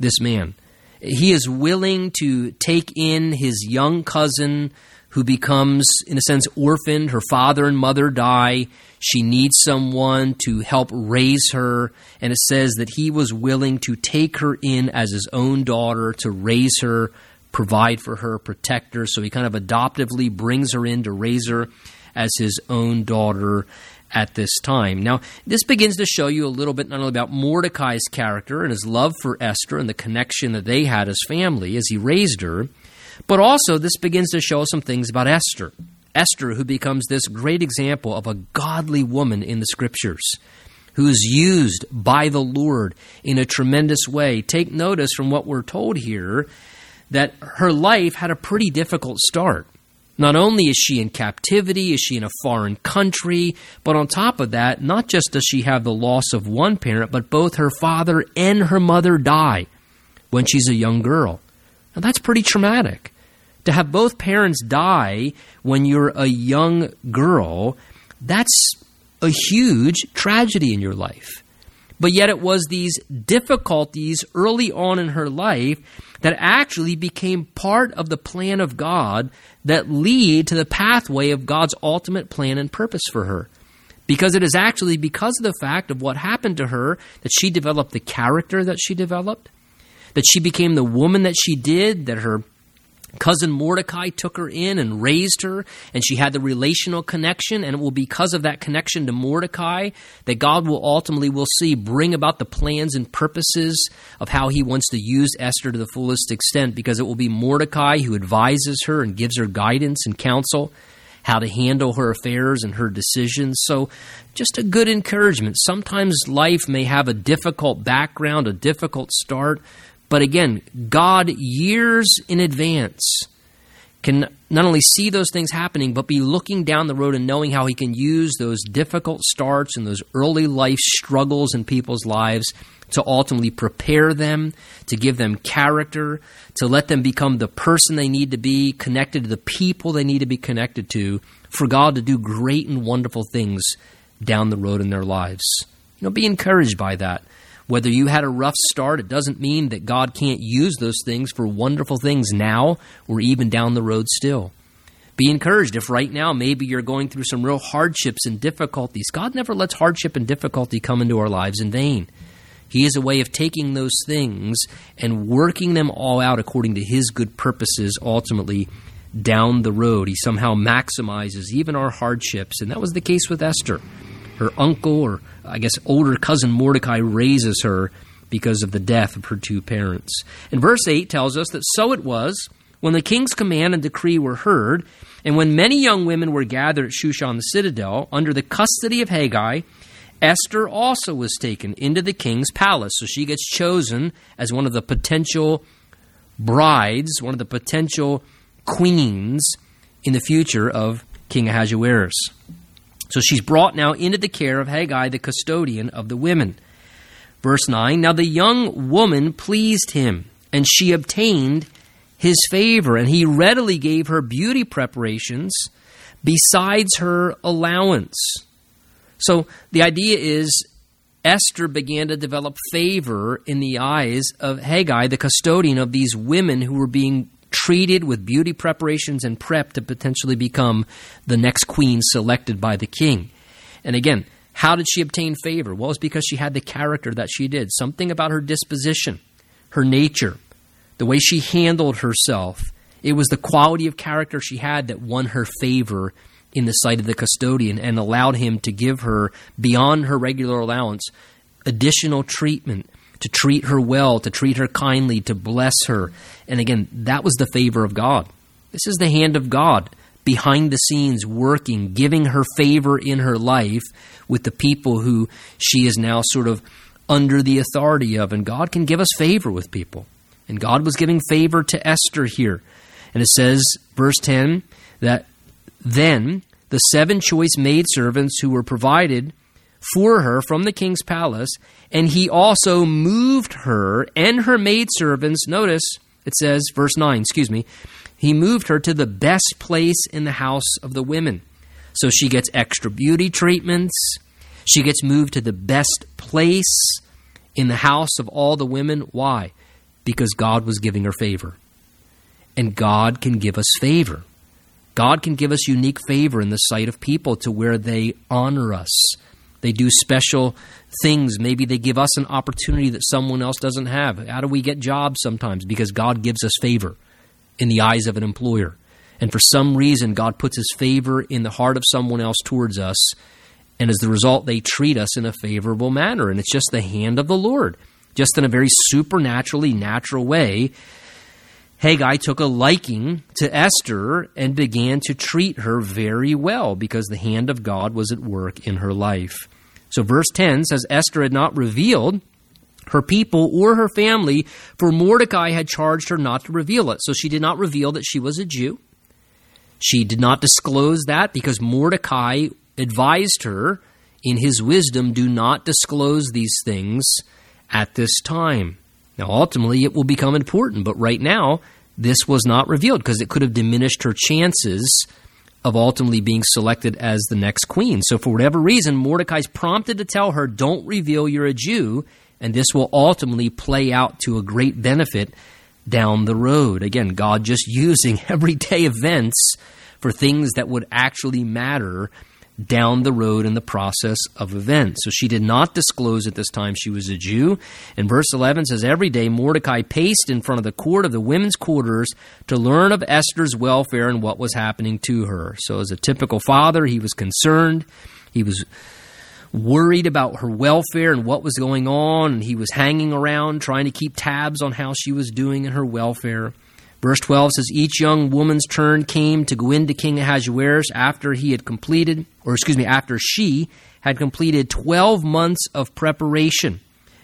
[SPEAKER 1] this man. He is willing to take in his young cousin who becomes, in a sense, orphaned. Her father and mother die. She needs someone to help raise her. And it says that he was willing to take her in as his own daughter, to raise her, provide for her, protect her. So he kind of adoptively brings her in to raise her as his own daughter at this time. Now, this begins to show you a little bit not only about Mordecai's character and his love for Esther and the connection that they had as family as he raised her, but also this begins to show some things about Esther. Esther, who becomes this great example of a godly woman in the scriptures, who is used by the Lord in a tremendous way. Take notice from what we're told here that her life had a pretty difficult start. Not only is she in captivity, is she in a foreign country, but on top of that, not just does she have the loss of one parent, but both her father and her mother die when she's a young girl. Now that's pretty traumatic. To have both parents die when you're a young girl, that's a huge tragedy in your life. But yet, it was these difficulties early on in her life that actually became part of the plan of God that lead to the pathway of God's ultimate plan and purpose for her. Because it is actually because of the fact of what happened to her that she developed the character that she developed, that she became the woman that she did, that her cousin Mordecai took her in and raised her, and she had the relational connection, and it will be because of that connection to Mordecai that God will ultimately, we'll see, bring about the plans and purposes of how he wants to use Esther to the fullest extent, because it will be Mordecai who advises her and gives her guidance and counsel how to handle her affairs and her decisions. So, just a good encouragement. Sometimes life may have a difficult background, a difficult start, but again, God, years in advance, can not only see those things happening, but be looking down the road and knowing how He can use those difficult starts and those early life struggles in people's lives to ultimately prepare them, to give them character, to let them become the person they need to be, connected to the people they need to be connected to, for God to do great and wonderful things down the road in their lives. You know, be encouraged by that. Whether you had a rough start, it doesn't mean that God can't use those things for wonderful things now or even down the road still. Be encouraged if right now maybe you're going through some real hardships and difficulties. God never lets hardship and difficulty come into our lives in vain. He is a way of taking those things and working them all out according to His good purposes ultimately down the road. He somehow maximizes even our hardships. And that was the case with Esther. Her uncle or I guess, older cousin Mordecai raises her because of the death of her two parents. And verse 8 tells us that so it was when the king's command and decree were heard, and when many young women were gathered at Shushan the citadel under the custody of Hegai, Esther also was taken into the king's palace. So she gets chosen as one of the potential brides, one of the potential queens in the future of King Ahasuerus. So she's brought now into the care of Hegai, the custodian of the women. Verse 9 Now the young woman pleased him, and she obtained his favor, and he readily gave her beauty preparations besides her allowance. So the idea is Esther began to develop favor in the eyes of Hegai, the custodian of these women who were being treated with beauty preparations and prep to potentially become the next queen selected by the king. And again, how did she obtain favor? Well, it's because she had the character that she did. Something about her disposition, her nature, the way she handled herself. It was the quality of character she had that won her favor in the sight of the custodian and allowed him to give her, beyond her regular allowance, additional treatment to treat her well, to treat her kindly, to bless her. And again, that was the favor of God. This is the hand of God behind the scenes working, giving her favor in her life with the people who she is now sort of under the authority of. And God can give us favor with people. And God was giving favor to Esther here. And it says, verse 10, that then the seven choice maidservants who were provided for her from the king's palace, and he also moved her and her maidservants. Notice it says, verse 9, excuse me, he moved her to the best place in the house of the women. So she gets extra beauty treatments. She gets moved to the best place in the house of all the women. Why? Because God was giving her favor. And God can give us favor. God can give us unique favor in the sight of people to where they honor us. They do special things. Maybe they give us an opportunity that someone else doesn't have. How do we get jobs sometimes? Because God gives us favor in the eyes of an employer. And for some reason, God puts his favor in the heart of someone else towards us. And as the result, they treat us in a favorable manner. And it's just the hand of the Lord, just in a very supernaturally natural way. Hegai took a liking to Esther and began to treat her very well because the hand of God was at work in her life. So, verse 10 says Esther had not revealed her people or her family, for Mordecai had charged her not to reveal it. So she did not reveal that she was a Jew. She did not disclose that because Mordecai advised her in his wisdom do not disclose these things at this time. Now, ultimately, it will become important, but right now, this was not revealed because it could have diminished her chances of ultimately being selected as the next queen. So, for whatever reason, Mordecai's prompted to tell her, Don't reveal you're a Jew and this will ultimately play out to a great benefit down the road. Again, God just using *laughs* everyday events for things that would actually matter down the road in the process of events. So she did not disclose at this time she was a Jew. And verse 11 says, Every day Mordecai paced in front of the court of the women's quarters to learn of Esther's welfare and what was happening to her. So, as a typical father, he was concerned. He was worried about her welfare and what was going on, and he was hanging around trying to keep tabs on how she was doing and her welfare. Verse 12 says, Each young woman's turn came to go into King Ahasuerus after he had completed, or excuse me, after she had completed 12 months of preparation,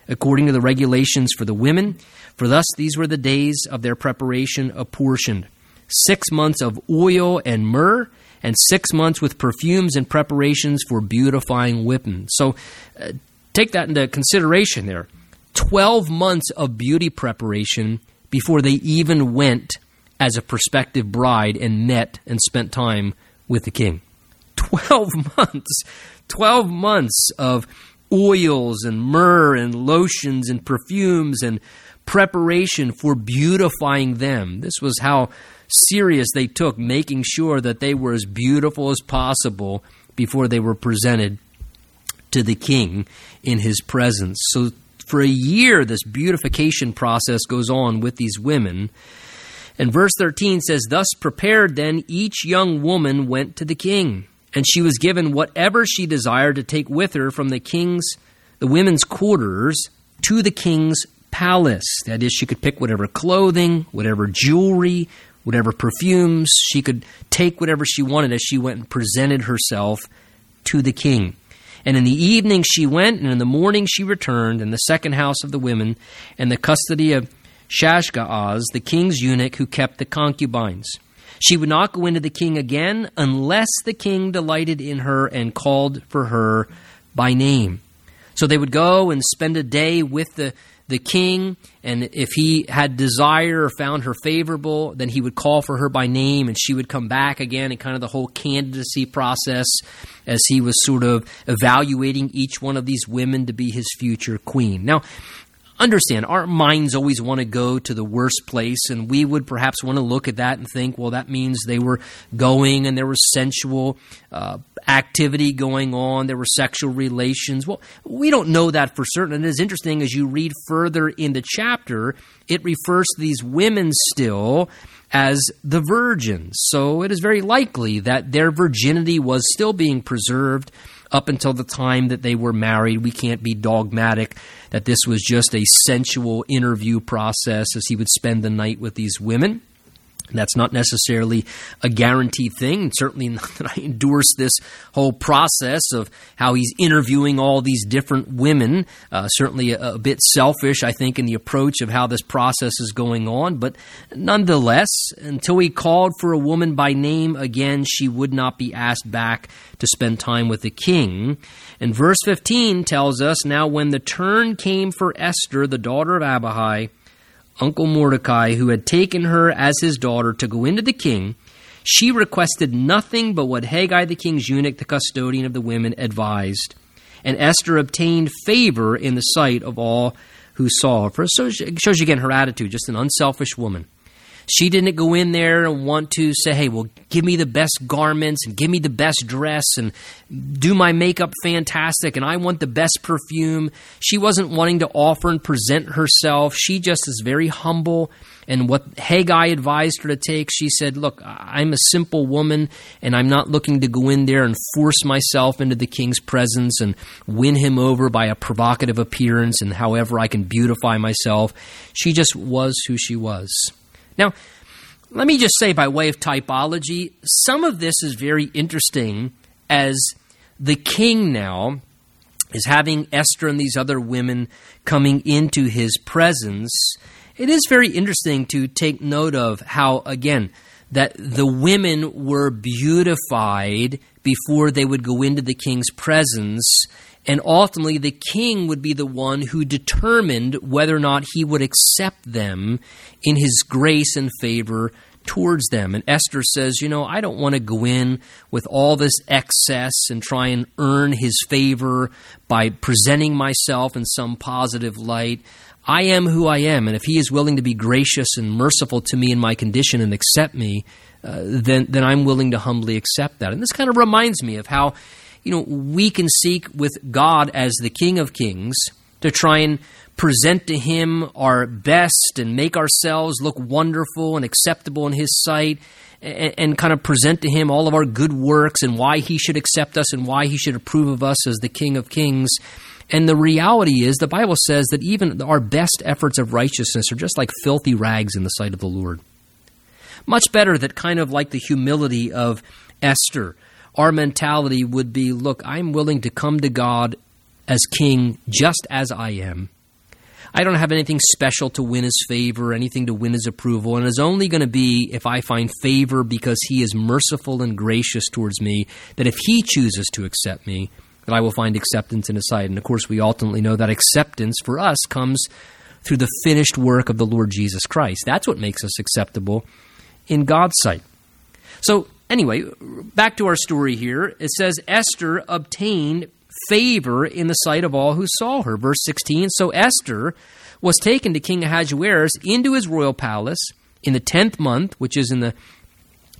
[SPEAKER 1] according to the regulations for the women. For thus these were the days of their preparation apportioned six months of oil and myrrh, and six months with perfumes and preparations for beautifying women. So uh, take that into consideration there. 12 months of beauty preparation before they even went as a prospective bride and met and spent time with the king. *laughs* 12 months. 12 months of oils and myrrh and lotions and perfumes and preparation for beautifying them. This was how serious they took making sure that they were as beautiful as possible before they were presented to the king in his presence. So for a year, this beautification process goes on with these women. And verse 13 says, Thus prepared then each young woman went to the king, and she was given whatever she desired to take with her from the king's, the women's quarters to the king's palace. That is, she could pick whatever clothing, whatever jewelry, whatever perfumes. She could take whatever she wanted as she went and presented herself to the king. And in the evening she went, and in the morning she returned, in the second house of the women, in the custody of Shaashgaz, the king's eunuch who kept the concubines. She would not go into the king again unless the king delighted in her and called for her by name. So they would go and spend a day with the the king, and if he had desire or found her favorable, then he would call for her by name, and she would come back again, and kind of the whole candidacy process as he was sort of evaluating each one of these women to be his future queen. Now, understand our minds always want to go to the worst place and we would perhaps want to look at that and think well that means they were going and there was sensual uh, activity going on there were sexual relations. Well we don't know that for certain and it's interesting as you read further in the chapter it refers to these women still as the virgins. So it is very likely that their virginity was still being preserved up until the time that they were married. We can't be dogmatic that this was just a sensual interview process as he would spend the night with these women. That's not necessarily a guaranteed thing. Certainly *laughs* not that I endorse this whole process of how he's interviewing all these different women. Uh, certainly a, a, bit selfish, I think, in the approach of how this process is going on. But nonetheless, until he called for a woman by name again, she would not be asked back to spend time with the king. And verse 15 tells us now when the turn came for Esther, the daughter of Abihail, Uncle Mordecai, who had taken her as his daughter to go into the king, she requested nothing but what Hegai the king's eunuch, the custodian of the women, advised. And Esther obtained favor in the sight of all who saw her. So it shows you again her attitude, just an unselfish woman. She didn't go in there and want to say, hey, well, give me the best garments and give me the best dress and do my makeup fantastic and I want the best perfume. She wasn't wanting to offer and present herself. She just is very humble. And what Hegai advised her to take, she said, Look, I'm a simple woman and I'm not looking to go in there and force myself into the king's presence and win him over by a provocative appearance and however I can beautify myself. She just was who she was. Now, let me just say, by way of typology, some of this is very interesting as the king now is having Esther and these other women coming into his presence. It is very interesting to take note of how, again, that the women were beautified before they would go into the king's presence and ultimately, the king would be the one who determined whether or not he would accept them in his grace and favor towards them. And Esther says, You know, I don't want to go in with all this excess and try and earn his favor by presenting myself in some positive light. I am who I am, and if he is willing to be gracious and merciful to me in my condition and accept me, uh, then, then I'm willing to humbly accept that. And this kind of reminds me of how you know, we can seek with God as the King of Kings to try and present to Him our best and make ourselves look wonderful and acceptable in His sight and, and, kind of present to Him all of our good works and why He should accept us and why He should approve of us as the King of Kings. And the reality is, the Bible says that even our best efforts of righteousness are just like filthy rags in the sight of the Lord. Much better that kind of like the humility of Esther our mentality would be look, I'm willing to come to God as king just as I am. I don't have anything special to win his favor, anything to win his approval, and it's only going to be if I find favor because he is merciful and gracious towards me, that if he chooses to accept me, that I will find acceptance in his sight. And of course, we ultimately know that acceptance for us comes through the finished work of the Lord Jesus Christ. That's what makes us acceptable in God's sight. So, anyway, back to our story here. It says Esther obtained favor in the sight of all who saw her. Verse 16 So Esther was taken to King Ahasuerus into his royal palace in the tenth month, which is in the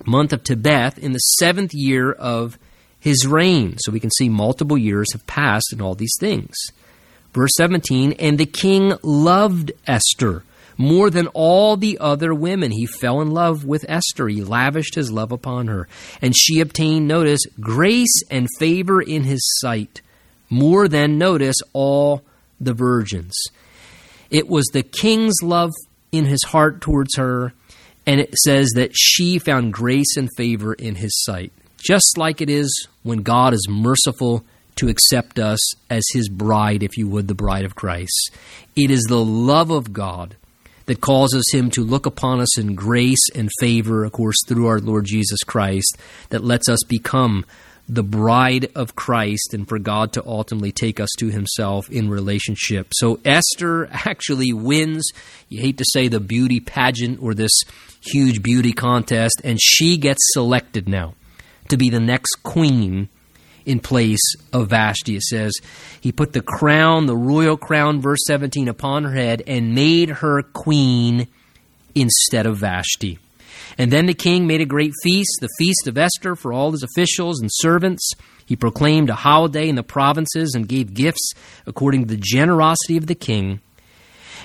[SPEAKER 1] month of Tebeth, in the seventh year of his reign. So we can see multiple years have passed in all these things. Verse 17 And the king loved Esther more than all the other women. He fell in love with Esther. He lavished his love upon her. And she obtained, notice, grace and favor in his sight, more than, notice, all the virgins. It was the king's love in his heart towards her, and it says that she found grace and favor in his sight. Just like it is when God is merciful to accept us as his bride, if you would, the bride of Christ. It is the love of God that causes him to look upon us in grace and favor, of course, through our Lord Jesus Christ, that lets us become the bride of Christ and for God to ultimately take us to himself in relationship. So Esther *laughs* actually wins, you hate to say the beauty pageant or this huge beauty contest, and she gets selected now to be the next queen in place of Vashti. It says, He put the crown, the royal crown, verse 17, upon her head and made her queen instead of Vashti. And then the king made a great feast, the feast of Esther, for all his officials and servants. He proclaimed a holiday in the provinces and gave gifts according to the generosity of the king.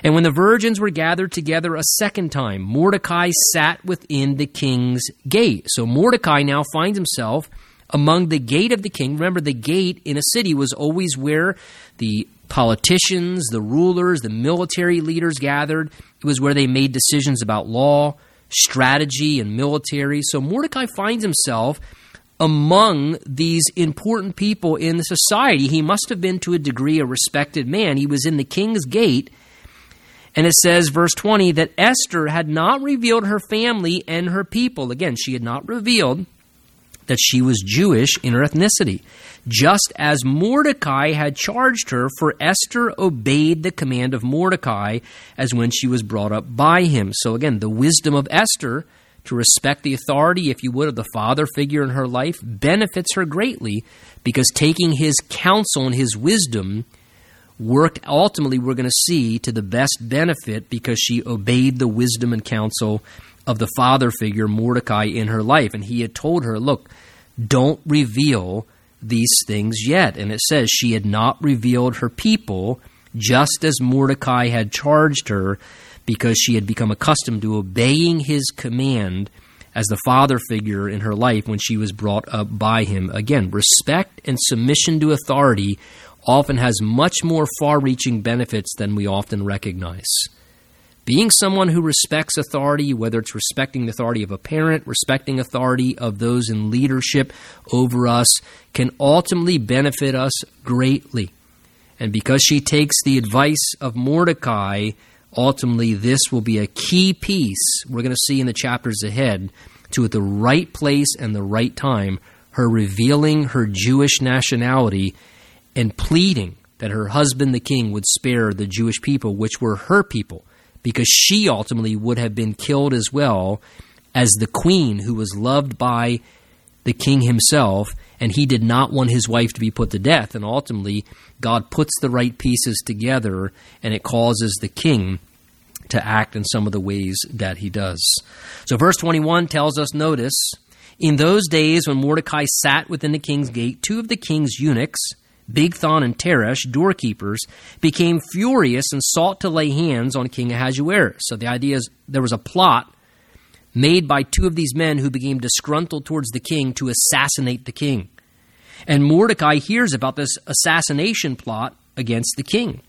[SPEAKER 1] And when the virgins were gathered together a second time, Mordecai sat within the king's gate. So Mordecai now finds himself among the gate of the king. Remember, the gate in a city was always where the politicians, the rulers, the military leaders gathered. It was where they made decisions about law, strategy, and military. So Mordecai finds himself among these important people in the society. He must have been to a degree a respected man. He was in the king's gate. And it says, verse 20, that Esther had not revealed her family and her people. Again, she had not revealed that she was Jewish in her ethnicity. Just as Mordecai had charged her, for Esther obeyed the command of Mordecai as when she was brought up by him. So again, the wisdom of Esther to respect the authority, if you would, of the father figure in her life benefits her greatly because taking his counsel and his wisdom worked ultimately, we're going to see, to the best benefit because she obeyed the wisdom and counsel of the father figure, Mordecai, in her life. And he had told her, look, don't reveal these things yet. And it says she had not revealed her people, just as Mordecai had charged her, because she had become accustomed to obeying his command as the father figure in her life when she was brought up by him. Again, respect and submission to authority often has much more far reaching benefits than we often recognize. Being someone who respects authority, whether it's respecting the authority of a parent, respecting authority of those in leadership over us, can ultimately benefit us greatly. And because she takes the advice of Mordecai, ultimately this will be a key piece we're going to see in the chapters ahead to at the right place and the right time her revealing her Jewish nationality and pleading that her husband the king would spare the Jewish people, which were her people because she ultimately would have been killed as well as the queen who was loved by the king himself, and he did not want his wife to be put to death. And ultimately, God puts the right pieces together, and it causes the king to act in some of the ways that he does. So, verse 21 tells us notice, in those days when Mordecai sat within the king's gate, two of the king's eunuchs, Bigthan and Teresh, doorkeepers, became furious and sought to lay hands on King Ahasuerus. So the idea is there was a plot made by two of these men who became disgruntled towards the king to assassinate the king. And Mordecai hears about this assassination plot against the king.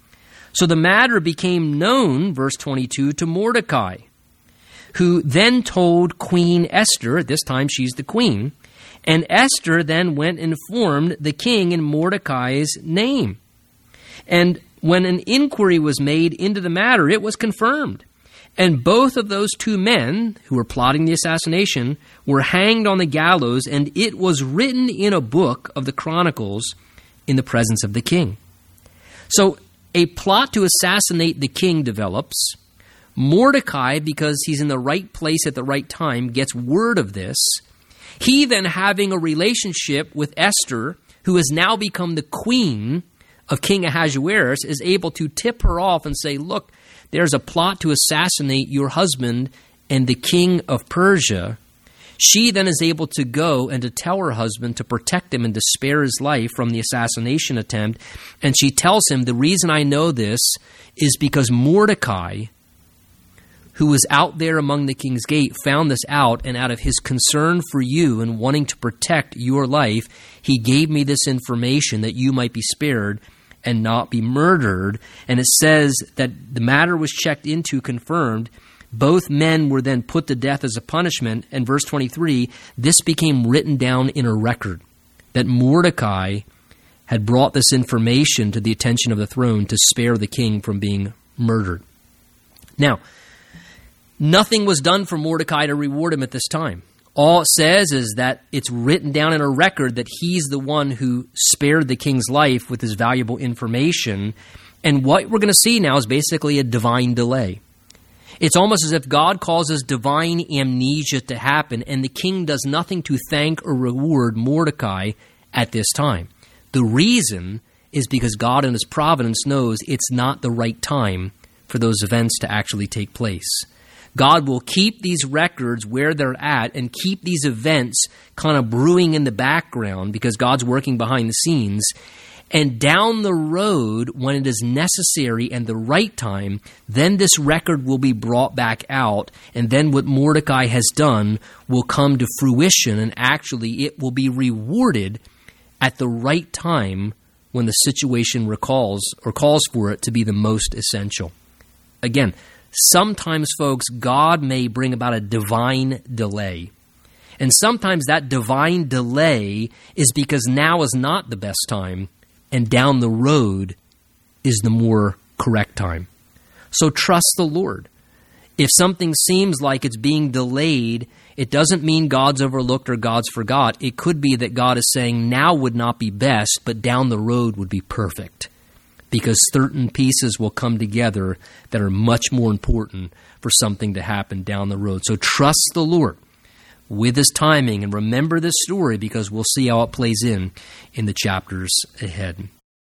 [SPEAKER 1] So the matter became known, verse 22, to Mordecai, who then told Queen Esther, at this time she's the queen, and Esther then went and informed the king in Mordecai's name. And when an inquiry was made into the matter, it was confirmed. And both of those two men who were plotting the assassination were hanged on the gallows, and it was written in a book of the Chronicles in the presence of the king. So a plot to assassinate the king develops. Mordecai, because he's in the right place at the right time, gets word of this he then having a relationship with Esther, who has now become the queen of King Ahasuerus, is able to tip her off and say, Look, there's a plot to assassinate your husband and the king of Persia. She then is able to go and to tell her husband to protect him and to spare his life from the assassination attempt. And she tells him, The reason I know this is because Mordecai, who was out there among the king's gate, found this out, and out of his concern for you and wanting to protect your life, he gave me this information that you might be spared and not be murdered. And it says that the matter was checked into, confirmed. Both men were then put to death as a punishment. And verse 23 this became written down in a record that Mordecai had brought this information to the attention of the throne to spare the king from being murdered. Now, Nothing was done for Mordecai to reward him at this time. All it says is that it's written down in a record that he's the one who spared the king's life with his valuable information. And what we're going to see now is basically a divine delay. It's almost as if God causes divine amnesia to happen, and the king does nothing to thank or reward Mordecai at this time. The reason is because God in His providence knows it's not the right time for those events to actually take place. God will keep these records where they're at and keep these events kind of brewing in the background because God's working behind the scenes. And down the road, when it is necessary and the right time, then this record will be brought back out. And then what Mordecai has done will come to fruition. And actually, it will be rewarded at the right time when the situation recalls or calls for it to be the most essential. Again, sometimes, folks, God may bring about a divine delay. And sometimes that divine delay is because now is not the best time, and down the road is the more correct time. So trust the Lord. If something seems like it's being delayed, it doesn't mean God's overlooked or God's forgot. It could be that God is saying now would not be best, but down the road would be perfect. Because certain pieces will come together that are much more important for something to happen down the road. So trust the Lord with his timing and remember this story because we'll see how it plays in in the chapters ahead.